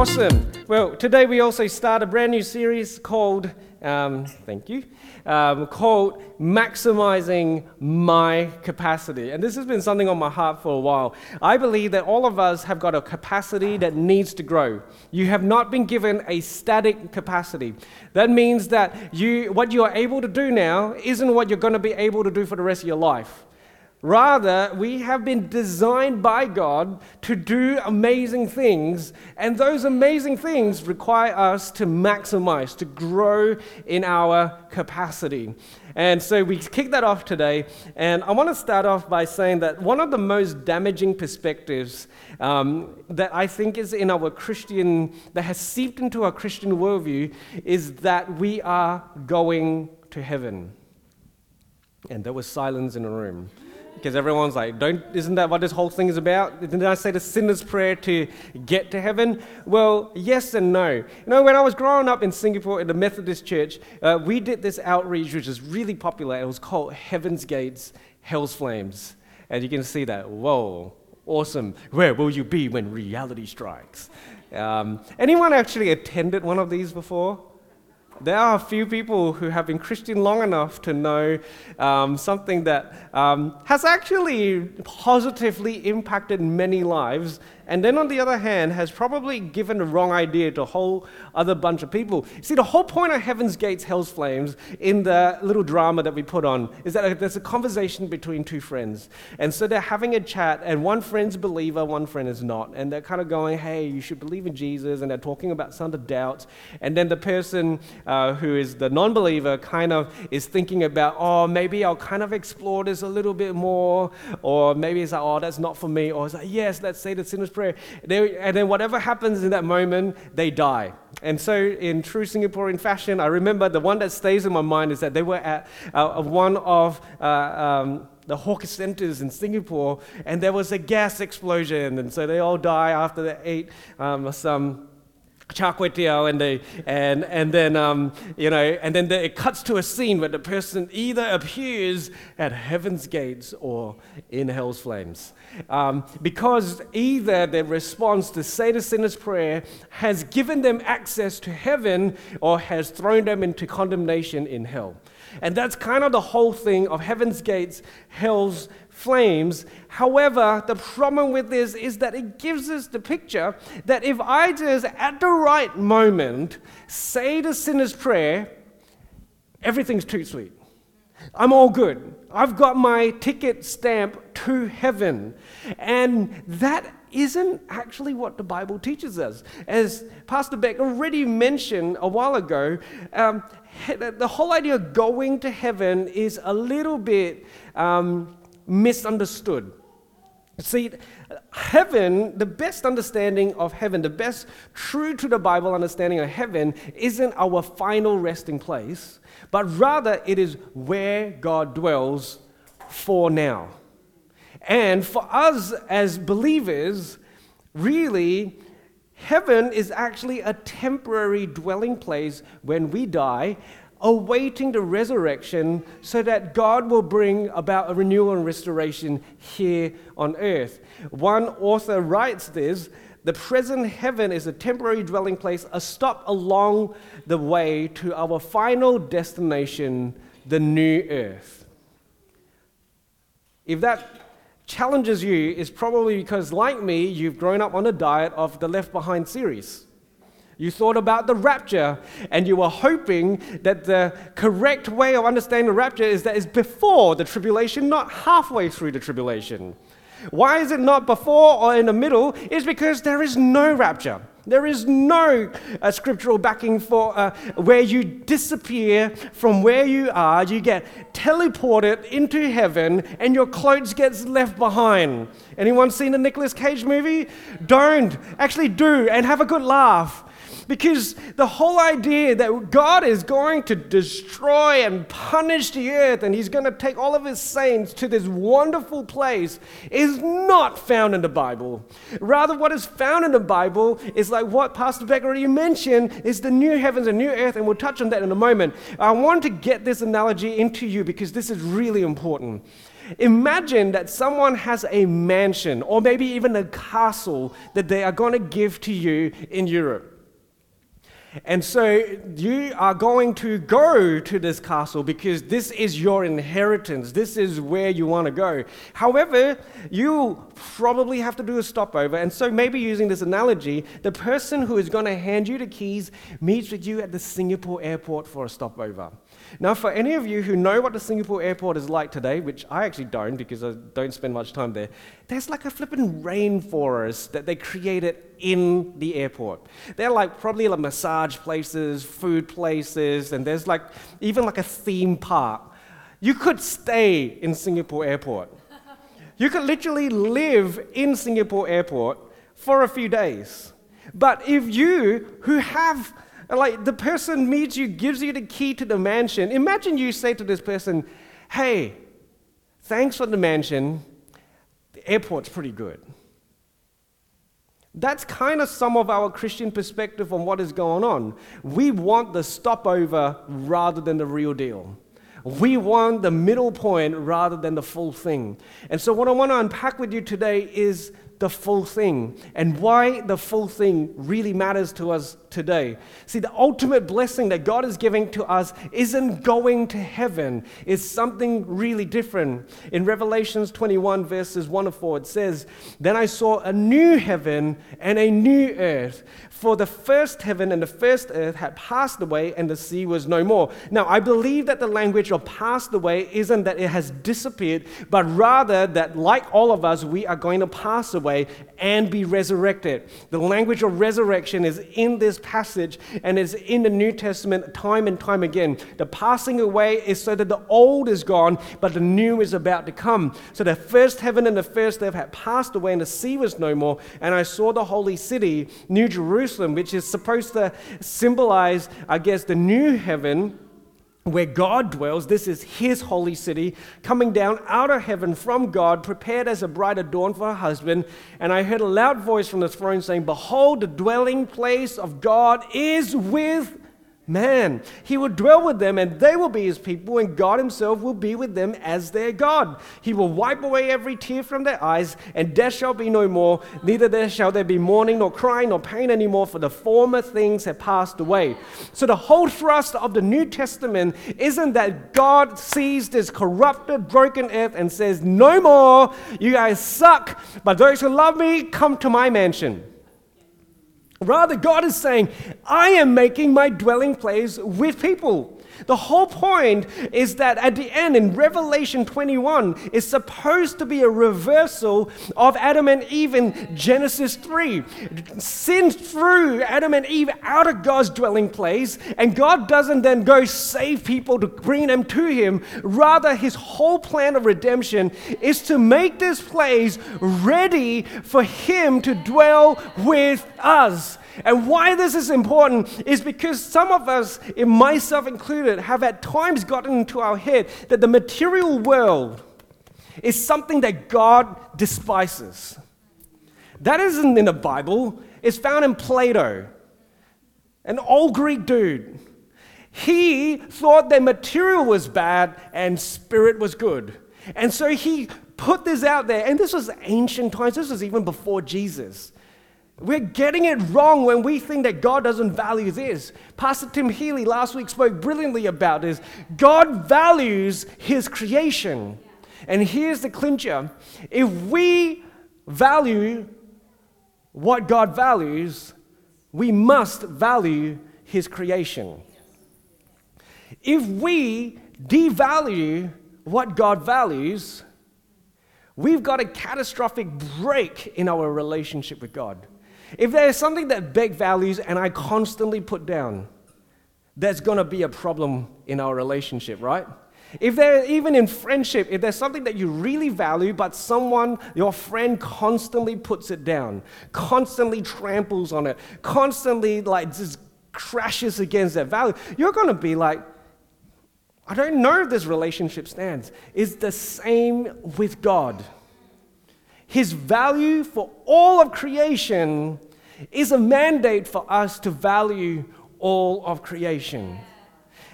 Awesome. Well, today we also start a brand new series called, um, thank you, um, called Maximizing My Capacity. And this has been something on my heart for a while. I believe that all of us have got a capacity that needs to grow. You have not been given a static capacity. That means that you, what you are able to do now isn't what you're going to be able to do for the rest of your life. Rather, we have been designed by God to do amazing things, and those amazing things require us to maximize, to grow in our capacity. And so we kick that off today, and I want to start off by saying that one of the most damaging perspectives um, that I think is in our Christian, that has seeped into our Christian worldview, is that we are going to heaven. And there was silence in the room because everyone's like, don't, isn't that what this whole thing is about? Didn't I say the sinner's prayer to get to heaven? Well, yes and no. You know, when I was growing up in Singapore in the Methodist Church, uh, we did this outreach which is really popular. It was called Heaven's Gates, Hell's Flames. And you can see that, whoa, awesome. Where will you be when reality strikes? Um, anyone actually attended one of these before? There are a few people who have been Christian long enough to know um, something that um, has actually positively impacted many lives and then on the other hand has probably given the wrong idea to a whole other bunch of people. See, the whole point of Heaven's Gates, Hell's Flames in the little drama that we put on is that there's a conversation between two friends. And so they're having a chat, and one friend's a believer, one friend is not. And they're kind of going, hey, you should believe in Jesus. And they're talking about some of the doubts. And then the person uh, who is the non believer kind of is thinking about, oh, maybe I'll kind of explore this a little bit more. Or maybe it's like, oh, that's not for me. Or it's like, yes, let's say the sinner's prayer. They, and then whatever happens in that moment, they die. And so, in true Singaporean fashion, I remember the one that stays in my mind is that they were at uh, one of uh, um, the hawker centers in Singapore, and there was a gas explosion, and so they all die after they ate um, some char and they and and then um, you know and then the, it cuts to a scene where the person either appears at heaven's gates or in hell's flames. Um, because either their response to say the sinner's prayer has given them access to heaven or has thrown them into condemnation in hell. And that's kind of the whole thing of heaven's gates hell's flames. However, the problem with this is that it gives us the picture that if I just at the right moment say the sinner's prayer, everything's too sweet. I'm all good. I've got my ticket stamp to heaven. And that isn't actually what the Bible teaches us. As Pastor Beck already mentioned a while ago, um, the whole idea of going to heaven is a little bit um, misunderstood. See, heaven, the best understanding of heaven, the best true to the Bible understanding of heaven, isn't our final resting place, but rather it is where God dwells for now. And for us as believers, really, heaven is actually a temporary dwelling place when we die, awaiting the resurrection so that God will bring about a renewal and restoration here on earth. One author writes this the present heaven is a temporary dwelling place, a stop along the way to our final destination, the new earth. If that challenges you, it's probably because, like me, you've grown up on a diet of the Left Behind series. You thought about the rapture, and you were hoping that the correct way of understanding the rapture is that it's before the tribulation, not halfway through the tribulation. Why is it not before or in the middle? Is because there is no rapture. There is no uh, scriptural backing for uh, where you disappear from where you are, you get teleported into heaven, and your clothes gets left behind. Anyone seen the Nicolas Cage movie? Don't. Actually, do, and have a good laugh. Because the whole idea that God is going to destroy and punish the earth and he's going to take all of his saints to this wonderful place is not found in the Bible. Rather, what is found in the Bible is like what Pastor Beck already mentioned is the new heavens and new earth, and we'll touch on that in a moment. I want to get this analogy into you because this is really important. Imagine that someone has a mansion or maybe even a castle that they are going to give to you in Europe. And so you are going to go to this castle because this is your inheritance. This is where you want to go. However, you probably have to do a stopover. And so, maybe using this analogy, the person who is going to hand you the keys meets with you at the Singapore airport for a stopover. Now, for any of you who know what the Singapore airport is like today, which I actually don't because I don't spend much time there, there's like a flippin' rainforest that they created in the airport. They're like probably like massage places, food places, and there's like even like a theme park. You could stay in Singapore airport. You could literally live in Singapore airport for a few days. But if you who have like the person meets you, gives you the key to the mansion. Imagine you say to this person, Hey, thanks for the mansion. The airport's pretty good. That's kind of some of our Christian perspective on what is going on. We want the stopover rather than the real deal. We want the middle point rather than the full thing. And so, what I want to unpack with you today is the full thing and why the full thing really matters to us today. See, the ultimate blessing that God is giving to us isn't going to heaven, it's something really different. In Revelations 21, verses 1 to 4, it says, Then I saw a new heaven and a new earth, for the first heaven and the first earth had passed away, and the sea was no more. Now, I believe that the language of passed away isn't that it has disappeared, but rather that, like all of us, we are going to pass away and be resurrected. The language of resurrection is in this passage and is in the New Testament time and time again. The passing away is so that the old is gone, but the new is about to come. So the first heaven and the first earth had passed away, and the sea was no more. And I saw the holy city, New Jerusalem, which is supposed to symbolize, I guess, the new heaven where God dwells. This is his holy city, coming down out of heaven from God, prepared as a bride adorned for her husband. And I heard a loud voice from the throne saying, Behold, the dwelling place of God is with man. He will dwell with them, and they will be his people, and God himself will be with them as their God. He will wipe away every tear from their eyes, and death shall be no more. Neither there shall there be mourning, nor crying, nor pain anymore, for the former things have passed away. So, the whole thrust of the New Testament isn't that God sees this corrupted, broken earth and says, No more, you guys suck, but those who love me, come to my mansion. Rather, God is saying, I am making my dwelling place with people. The whole point is that at the end in Revelation 21 is supposed to be a reversal of Adam and Eve in Genesis 3. Sin threw Adam and Eve out of God's dwelling place, and God doesn't then go save people to bring them to Him. Rather, His whole plan of redemption is to make this place ready for Him to dwell with us. And why this is important is because some of us, myself included, have at times gotten into our head that the material world is something that God despises. That isn't in the Bible, it's found in Plato, an old Greek dude. He thought that material was bad and spirit was good. And so he put this out there, and this was ancient times, this was even before Jesus. We're getting it wrong when we think that God doesn't value this. Pastor Tim Healy last week spoke brilliantly about this. God values his creation. And here's the clincher if we value what God values, we must value his creation. If we devalue what God values, we've got a catastrophic break in our relationship with God. If there is something that Beck values and I constantly put down, there's to be a problem in our relationship, right? If there, even in friendship, if there's something that you really value, but someone, your friend, constantly puts it down, constantly tramples on it, constantly like just crashes against that value, you're to be like, I don't know if this relationship stands. It's the same with God. His value for all of creation is a mandate for us to value all of creation.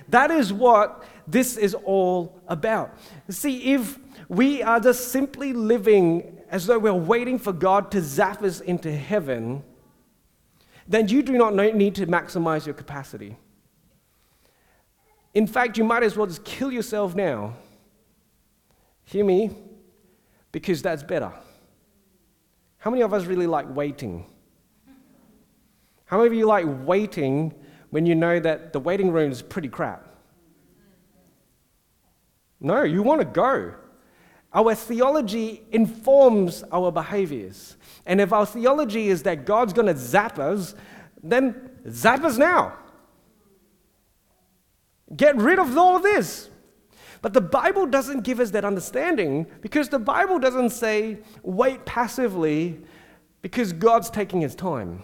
That is what this is all about. See, if we are just simply living as though we're waiting for God to zap us into heaven, then you do not need to maximize your capacity. In fact, you might as well just kill yourself now. Hear me? Because that's better. How many of us really like waiting? How many of you like waiting when you know that the waiting room is pretty crap? No, you want to go. Our theology informs our behaviors. And if our theology is that God's going to zap us, then zap us now. Get rid of all this. But the Bible doesn't give us that understanding because the Bible doesn't say wait passively because God's taking his time.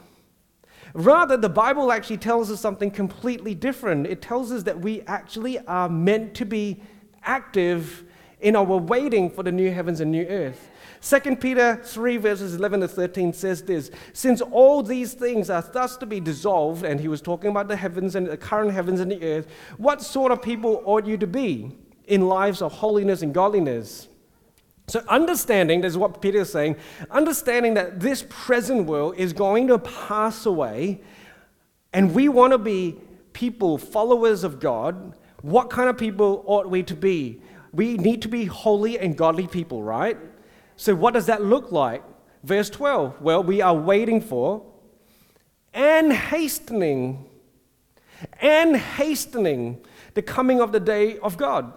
Rather, the Bible actually tells us something completely different. It tells us that we actually are meant to be active in our waiting for the new heavens and new earth. 2 Peter 3, verses 11 to 13 says this Since all these things are thus to be dissolved, and he was talking about the heavens and the current heavens and the earth, what sort of people ought you to be in lives of holiness and godliness? So, understanding, this is what Peter is saying, understanding that this present world is going to pass away, and we want to be people, followers of God, what kind of people ought we to be? We need to be holy and godly people, right? So, what does that look like? Verse 12. Well, we are waiting for and hastening and hastening the coming of the day of God.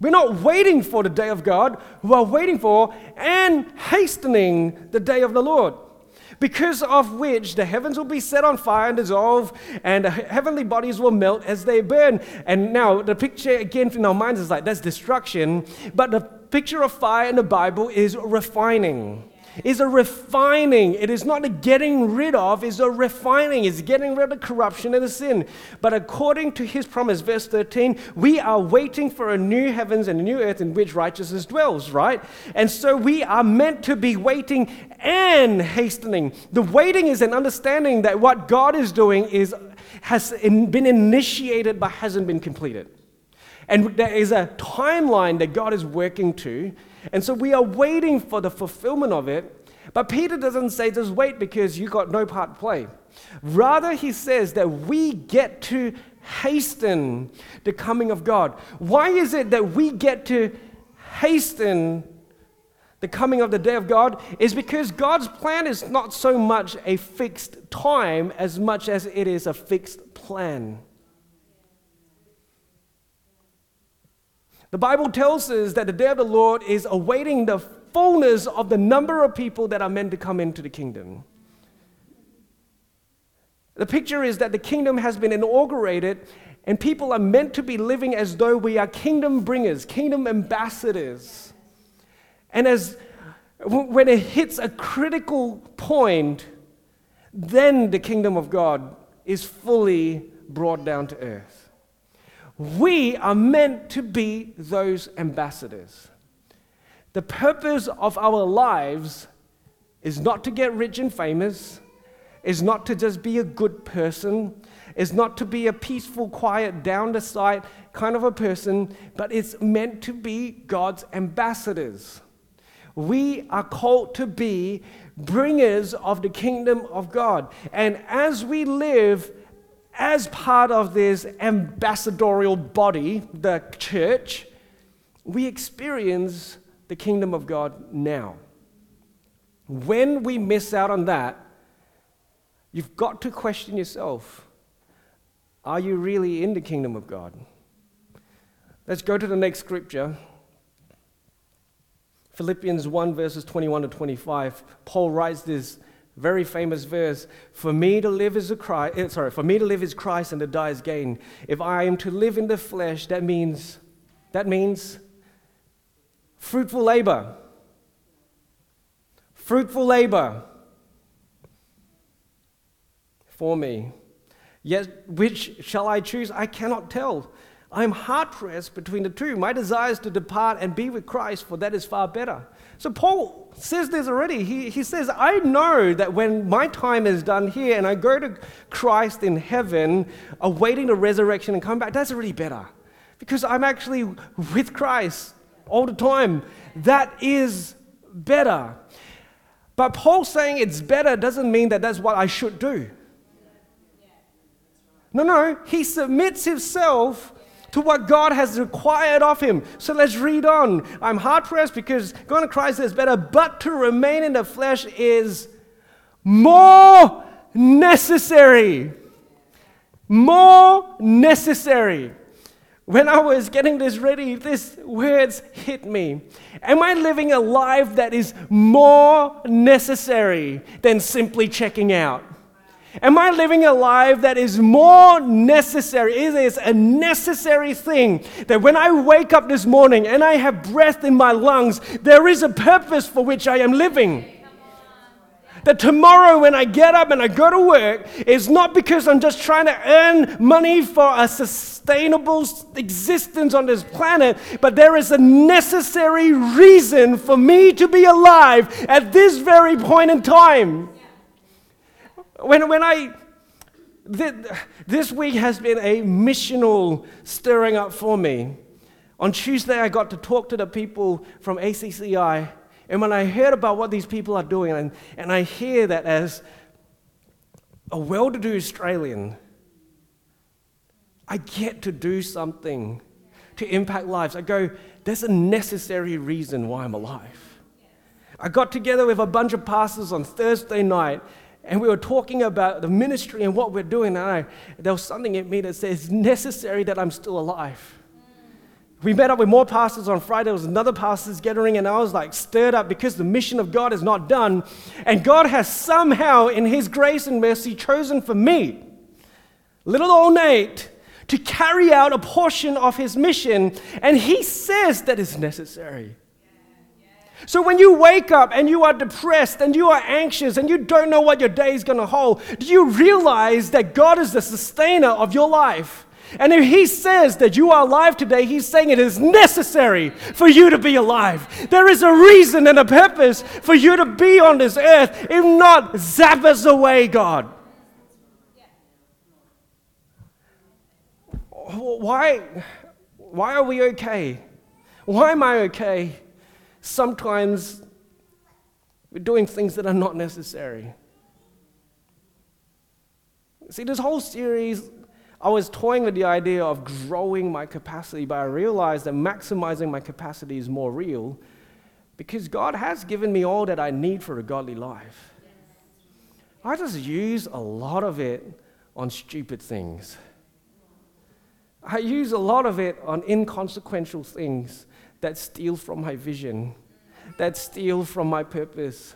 We're not waiting for the day of God, we are waiting for and hastening the day of the Lord. Because of which the heavens will be set on fire and dissolve, and the heavenly bodies will melt as they burn. And now, the picture again in our minds is like that's destruction, but the picture of fire in the Bible is refining is a refining. It is not a getting rid of, it's a refining. It's getting rid of corruption and the sin. But according to his promise, verse 13, we are waiting for a new heavens and a new earth in which righteousness dwells, right? And so we are meant to be waiting and hastening. The waiting is an understanding that what God is doing is has been initiated but hasn't been completed. And there is a timeline that God is working to and so we are waiting for the fulfillment of it. But Peter doesn't say just wait because you got no part to play. Rather, he says that we get to hasten the coming of God. Why is it that we get to hasten the coming of the day of God? Is because God's plan is not so much a fixed time as much as it is a fixed plan. The Bible tells us that the day of the Lord is awaiting the fullness of the number of people that are meant to come into the kingdom. The picture is that the kingdom has been inaugurated and people are meant to be living as though we are kingdom bringers, kingdom ambassadors. And as when it hits a critical point, then the kingdom of God is fully brought down to earth. We are meant to be those ambassadors. The purpose of our lives is not to get rich and famous, is not to just be a good person, is not to be a peaceful, quiet, down the side kind of a person, but it's meant to be God's ambassadors. We are called to be bringers of the kingdom of God. And as we live as part of this ambassadorial body, the church, we experience the kingdom of God now. When we miss out on that, you've got to question yourself are you really in the kingdom of God? Let's go to the next scripture. Philippians 1, verses 21 to 25. Paul writes this very famous verse for me to live is a Christ, eh, sorry for me to live is christ and to die is gain. If i am to live in the flesh that means that means fruitful labor. Fruitful labor for me. Yet which shall i choose? I cannot tell. I am hard pressed between the two. My desire is to depart and be with christ for that is far better so Paul says this already. He, he says, I know that when my time is done here and I go to Christ in heaven, awaiting the resurrection and come back, that's really better. because I'm actually with Christ all the time. That is better. But Paul saying it's better doesn't mean that that's what I should do. No, no, he submits himself to what God has required of him. So let's read on. I'm hard pressed because going to Christ is better, but to remain in the flesh is more necessary. More necessary. When I was getting this ready, these words hit me. Am I living a life that is more necessary than simply checking out? Am I living a life that is more necessary? It is a necessary thing that when I wake up this morning and I have breath in my lungs, there is a purpose for which I am living. That tomorrow, when I get up and I go to work, it's not because I'm just trying to earn money for a sustainable existence on this planet, but there is a necessary reason for me to be alive at this very point in time. When, when I, this week has been a missional stirring up for me. On Tuesday, I got to talk to the people from ACCI and when I heard about what these people are doing, and, and I hear that as a well to do Australian, I get to do something to impact lives. I go, there's a necessary reason why I'm alive. I got together with a bunch of pastors on Thursday night, and we were talking about the ministry and what we're doing. And I, there was something in me that says, it's necessary that I'm still alive. We met up with more pastors on Friday. There was another pastor's gathering, and I was like stirred up because the mission of God is not done. And God has somehow, in His grace and mercy, chosen for me, little old Nate, to carry out a portion of His mission. And He says that is necessary. So when you wake up and you are depressed and you are anxious and you don't know what your day is going to hold, do you realize that God is the sustainer of your life? And if he says that you are alive today, he's saying it is necessary for you to be alive. There is a reason and a purpose for you to be on this earth. If not, zap us away, God. Why, why are we okay? Why am I okay? Sometimes we're doing things that are not necessary. See, this whole series I was toying with the idea of growing my capacity, but I realized that maximizing my capacity is more real because God has given me all that I need for a godly life. I just use a lot of it on stupid things. I use a lot of it on inconsequential things that steal from my vision, that steal from my purpose.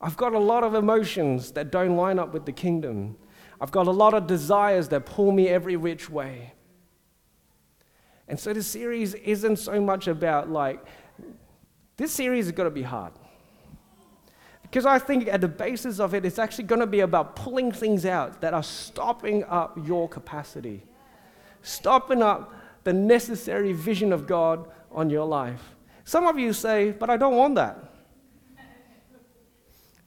I've got a lot of emotions that don't line up with the kingdom. I've got a lot of desires that pull me every which way. And so this series isn't so much about like, this series is going to be hard. Because I think at the basis of it, it's actually going to be about pulling things out that are stopping up your capacity, stopping up the necessary vision of God on your life. Some of you say, but I don't want that.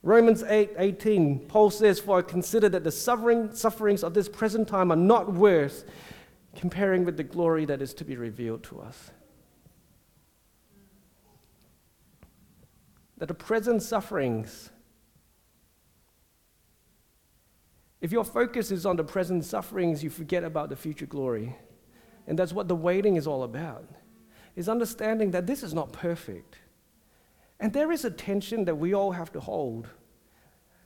Romans 8 18, Paul says, For I consider that the suffering, sufferings of this present time are not worth comparing with the glory that is to be revealed to us. That the present sufferings, if your focus is on the present sufferings, you forget about the future glory. And that's what the waiting is all about, is understanding that this is not perfect. And there is a tension that we all have to hold.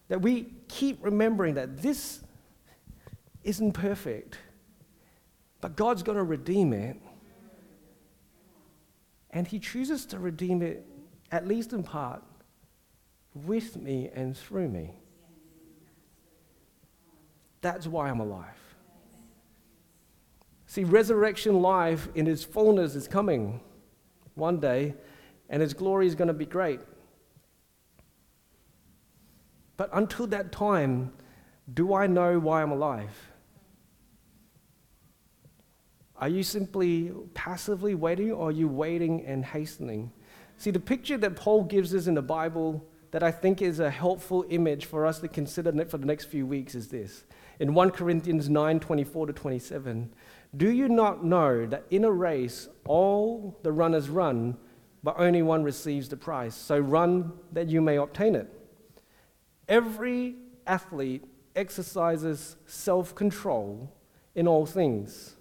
That we keep remembering that this isn't perfect, but God's going to redeem it. And He chooses to redeem it, at least in part, with me and through me. That's why I'm alive. See, resurrection life in its fullness is coming one day, and its glory is going to be great. But until that time, do I know why I'm alive? Are you simply passively waiting or are you waiting and hastening? See, the picture that Paul gives us in the Bible that I think is a helpful image for us to consider for the next few weeks is this. In 1 Corinthians 9 24 to 27, Do you not know that in a race all the runners run, but only one receives the prize? So run that you may obtain it. Every athlete exercises self control in all things.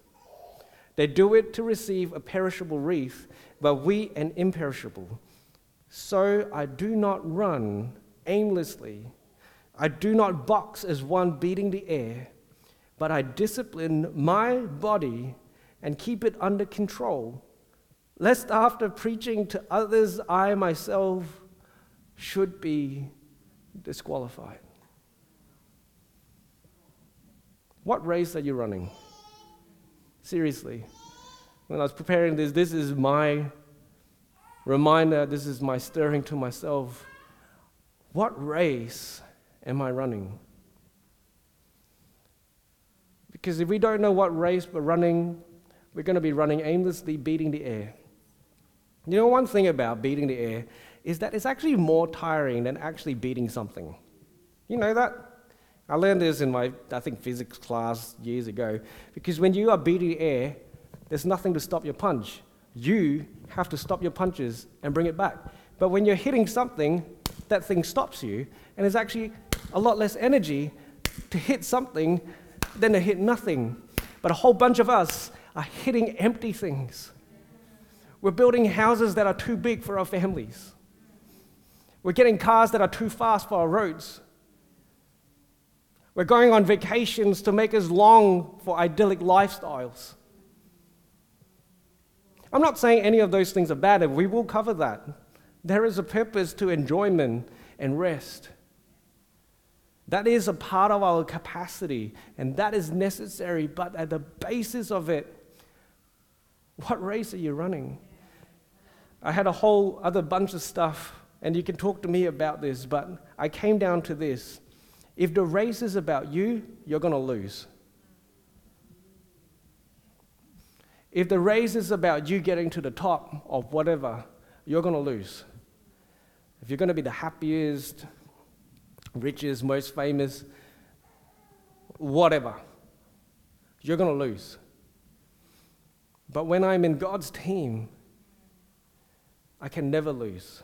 They do it to receive a perishable wreath, but we an imperishable. So I do not run aimlessly. I do not box as one beating the air but I discipline my body and keep it under control, lest after preaching to others, I myself should be disqualified. What race are you running? Seriously. When I was preparing this, this is my reminder, this is my stirring to myself. What race am I running? Because if we don't know what race we're running, we're going to be running aimlessly, beating the air. You know, one thing about beating the air is that it's actually more tiring than actually beating something. You know that? I learned this in my, I think, physics class years ago. Because when you are beating the air, there's nothing to stop your punch. You have to stop your punches and bring it back. But when you're hitting something, that thing stops you, and there's actually a lot less energy to hit something then they hit nothing. But a whole bunch of us are hitting empty things. We're building houses that are too big for our families. We're getting cars that are too fast for our roads. We're going on vacations to make us long for idyllic lifestyles. I'm not saying any of those things are bad, and we will cover that. There is a purpose to enjoyment and rest. That is a part of our capacity, and that is necessary. But at the basis of it, what race are you running? I had a whole other bunch of stuff, and you can talk to me about this, but I came down to this. If the race is about you, you're going to lose. If the race is about you getting to the top of whatever, you're going to lose. If you're going to be the happiest, richest, most famous, whatever. You're going to lose. But when I'm in God's team, I can never lose.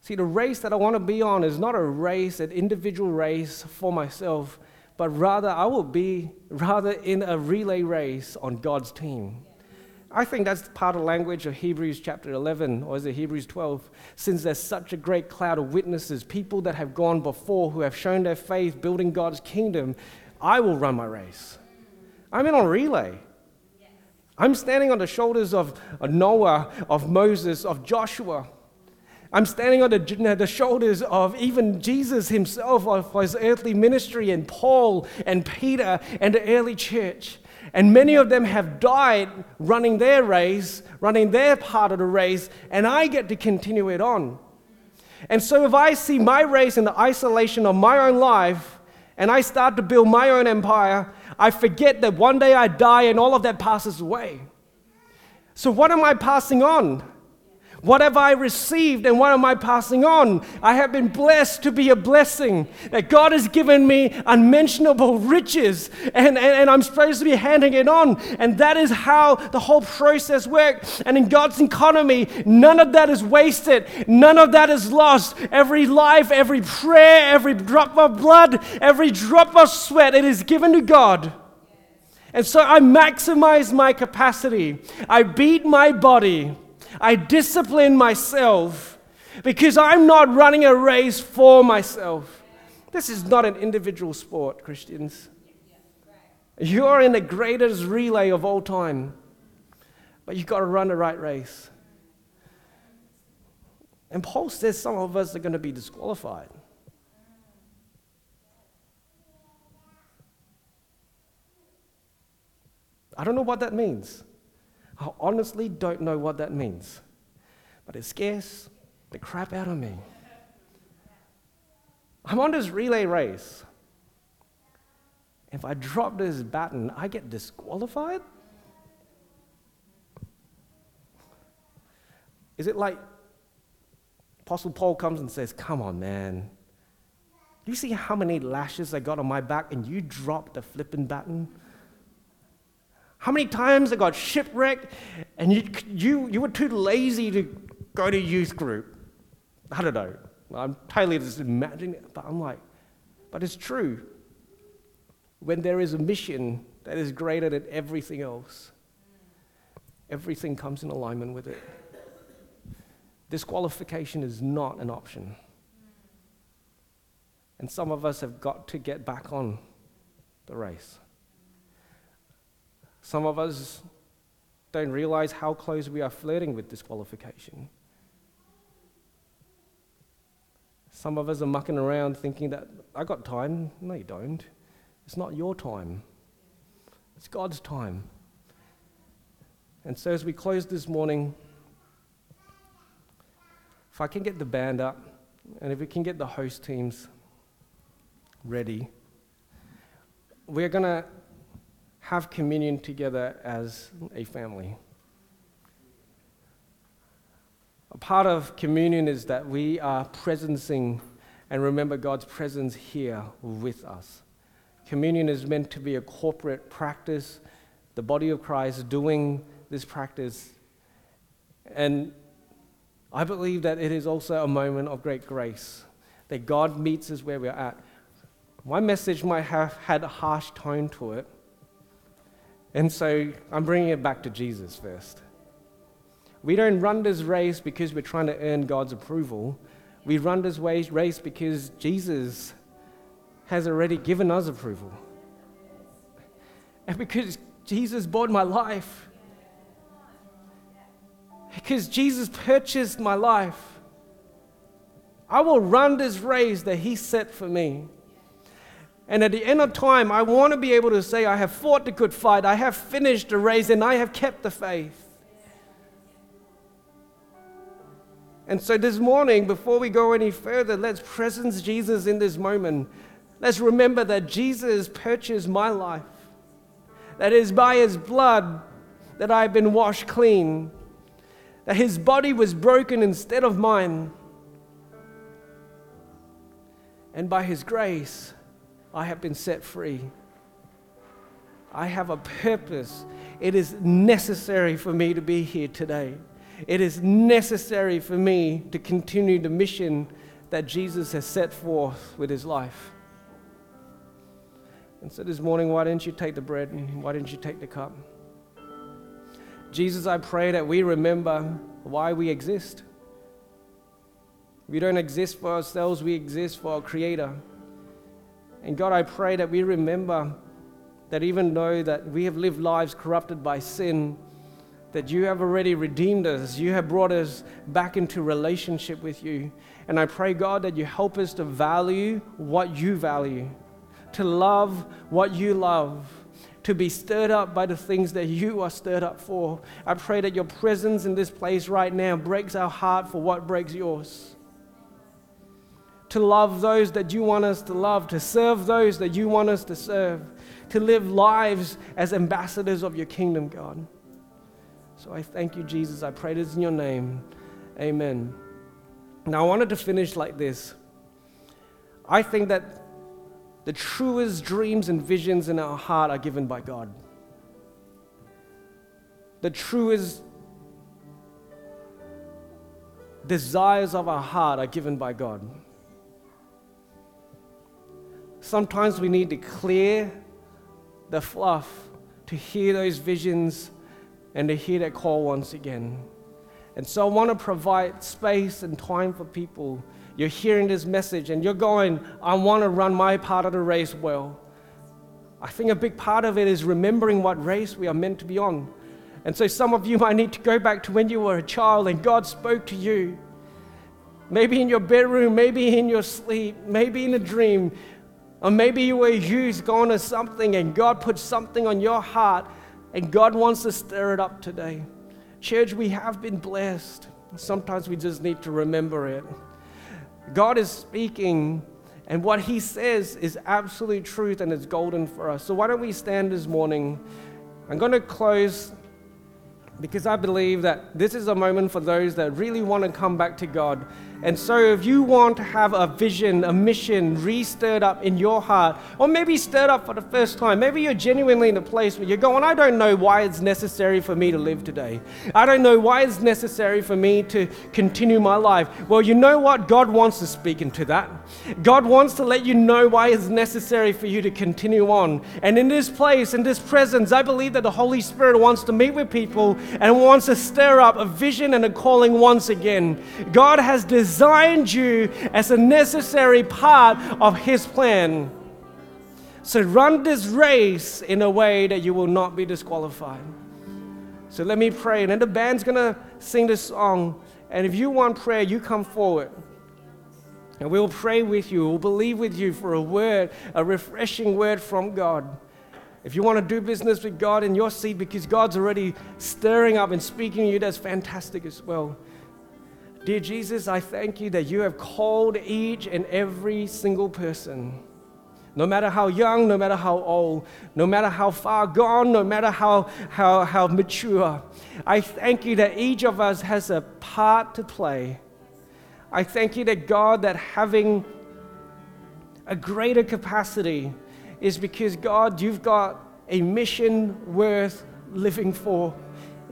See, the race that I want to be on is not a race, an individual race for myself, but rather I will be rather in a relay race on God's team. I think that's part of the language of Hebrews chapter 11, or is it Hebrews 12? Since there's such a great cloud of witnesses, people that have gone before who have shown their faith building God's kingdom, I will run my race. I'm in on relay. I'm standing on the shoulders of Noah, of Moses, of Joshua. I'm standing on the, the shoulders of even Jesus himself, of his earthly ministry, and Paul and Peter and the early church. And many of them have died running their race, running their part of the race, and I get to continue it on. And so if I see my race in the isolation of my own life, and I start to build my own empire, I forget that one day I die and all of that passes away. So, what am I passing on? What have I received and what am I passing on? I have been blessed to be a blessing. That God has given me unmentionable riches and, and, and, I'm supposed to be handing it on. And that is how the whole process works. And in God's economy, none of that is wasted, none of that is lost. Every life, every prayer, every drop of blood, every drop of sweat, it is given to God. And so I maximize my capacity. I beat my body I discipline myself because I'm not running a race for myself. This is not an individual sport, Christians. You're in the greatest relay of all time, but you've got to run the right race. And Paul says some of us are going to be disqualified. I don't know what that means. I honestly don't know what that means, but it scares the crap out of me. I'm on this relay race. If I drop this baton, I get disqualified? Is it like Apostle Paul comes and says, Come on, man. Do you see how many lashes I got on my back and you drop the flipping baton? How many times I got shipwrecked and you, you, you were too lazy to go to youth group? I don't know. I'm totally just imagining it, but I'm like, but it's true. When there is a mission that is greater than everything else, everything comes in alignment with it. Disqualification is not an option. And some of us have got to get back on the race. Some of us don't realize how close we are flirting with disqualification. Some of us are mucking around thinking that I got time. No, you don't. It's not your time, it's God's time. And so, as we close this morning, if I can get the band up and if we can get the host teams ready, we're going to have communion together as a family. A part of communion is that we are presencing and remember God's presence here with us. Communion is meant to be a corporate practice, the body of Christ doing this practice. And I believe that it is also a moment of great grace, that God meets us where we're at. My message might have had a harsh tone to it. And so I'm bringing it back to Jesus first. We don't run this race because we're trying to earn God's approval. We run this race because Jesus has already given us approval. And because Jesus bought my life. Because Jesus purchased my life. I will run this race that He set for me. And at the end of time, I want to be able to say, I have fought the good fight, I have finished the race, and I have kept the faith. And so this morning, before we go any further, let's presence Jesus in this moment. Let's remember that Jesus purchased my life. That is by his blood that I've been washed clean. That his body was broken instead of mine. And by his grace, I have been set free. I have a purpose. It is necessary for me to be here today. It is necessary for me to continue the mission that Jesus has set forth with his life. And so this morning, why didn't you take the bread and why didn't you take the cup? Jesus, I pray that we remember why we exist. We don't exist for ourselves, we exist for our Creator. And God, I pray that we remember that even though that we have lived lives corrupted by sin, that you have already redeemed us. You have brought us back into relationship with you. And I pray, God, that you help us to value what you value, to love what you love, to be stirred up by the things that you are stirred up for. I pray that your presence in this place right now breaks our heart for what breaks yours. To love those that you want us to love, to serve those that you want us to serve, to live lives as ambassadors of your kingdom, God. So I thank you, Jesus. I pray this in your name. Amen. Now, I wanted to finish like this. I think that the truest dreams and visions in our heart are given by God. The truest desires of our heart are given by God. Sometimes we need to clear the fluff to hear those visions and to hear that call once again. And so I want to provide space and time for people. You're hearing this message and you're going, I want to run my part of the race well. I think a big part of it is remembering what race we are meant to be on. And so some of you might need to go back to when you were a child and God spoke to you. Maybe in your bedroom, maybe in your sleep, maybe in a dream, or maybe you were used, gone to something, and God put something on your heart and God wants to stir it up today. Church, we have been blessed. Sometimes we just need to remember it. God is speaking, and what He says is absolute truth and it's golden for us. So, why don't we stand this morning? I'm going to close because I believe that this is a moment for those that really want to come back to God. And so, if you want to have a vision, a mission re stirred up in your heart, or maybe stirred up for the first time, maybe you're genuinely in a place where you're going, I don't know why it's necessary for me to live today. I don't know why it's necessary for me to continue my life. Well, you know what? God wants to speak into that. God wants to let you know why it's necessary for you to continue on. And in this place, in this presence, I believe that the Holy Spirit wants to meet with people and wants to stir up a vision and a calling once again. God has designed designed you as a necessary part of His plan. So run this race in a way that you will not be disqualified. So let me pray. And then the band's going to sing this song. And if you want prayer, you come forward. And we'll pray with you. We'll believe with you for a word, a refreshing word from God. If you want to do business with God in your seat because God's already stirring up and speaking to you, that's fantastic as well. Dear Jesus, I thank you that you have called each and every single person, no matter how young, no matter how old, no matter how far gone, no matter how, how, how mature. I thank you that each of us has a part to play. I thank you that God, that having a greater capacity is because God, you've got a mission worth living for.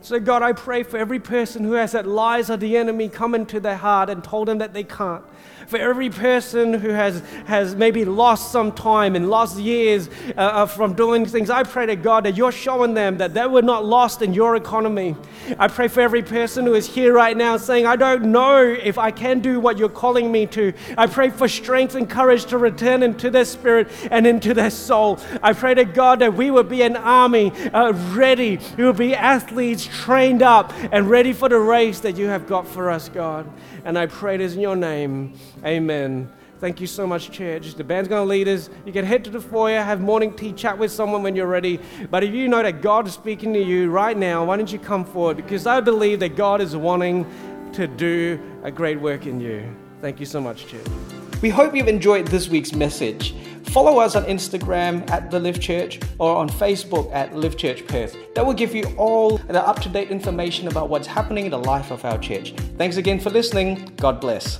So, God, I pray for every person who has that lies of the enemy come into their heart and told them that they can't for every person who has, has maybe lost some time and lost years uh, uh, from doing things, I pray to God that you're showing them that they were not lost in your economy. I pray for every person who is here right now saying, I don't know if I can do what you're calling me to. I pray for strength and courage to return into their spirit and into their soul. I pray to God that we would be an army uh, ready, we would be athletes trained up and ready for the race that you have got for us, God. And I pray this in your name. Amen. Thank you so much, church. The band's going to lead us. You can head to the foyer, have morning tea, chat with someone when you're ready. But if you know that God is speaking to you right now, why don't you come forward? Because I believe that God is wanting to do a great work in you. Thank you so much, church. We hope you've enjoyed this week's message. Follow us on Instagram at The Live Church or on Facebook at Live Church Perth. That will give you all the up to date information about what's happening in the life of our church. Thanks again for listening. God bless.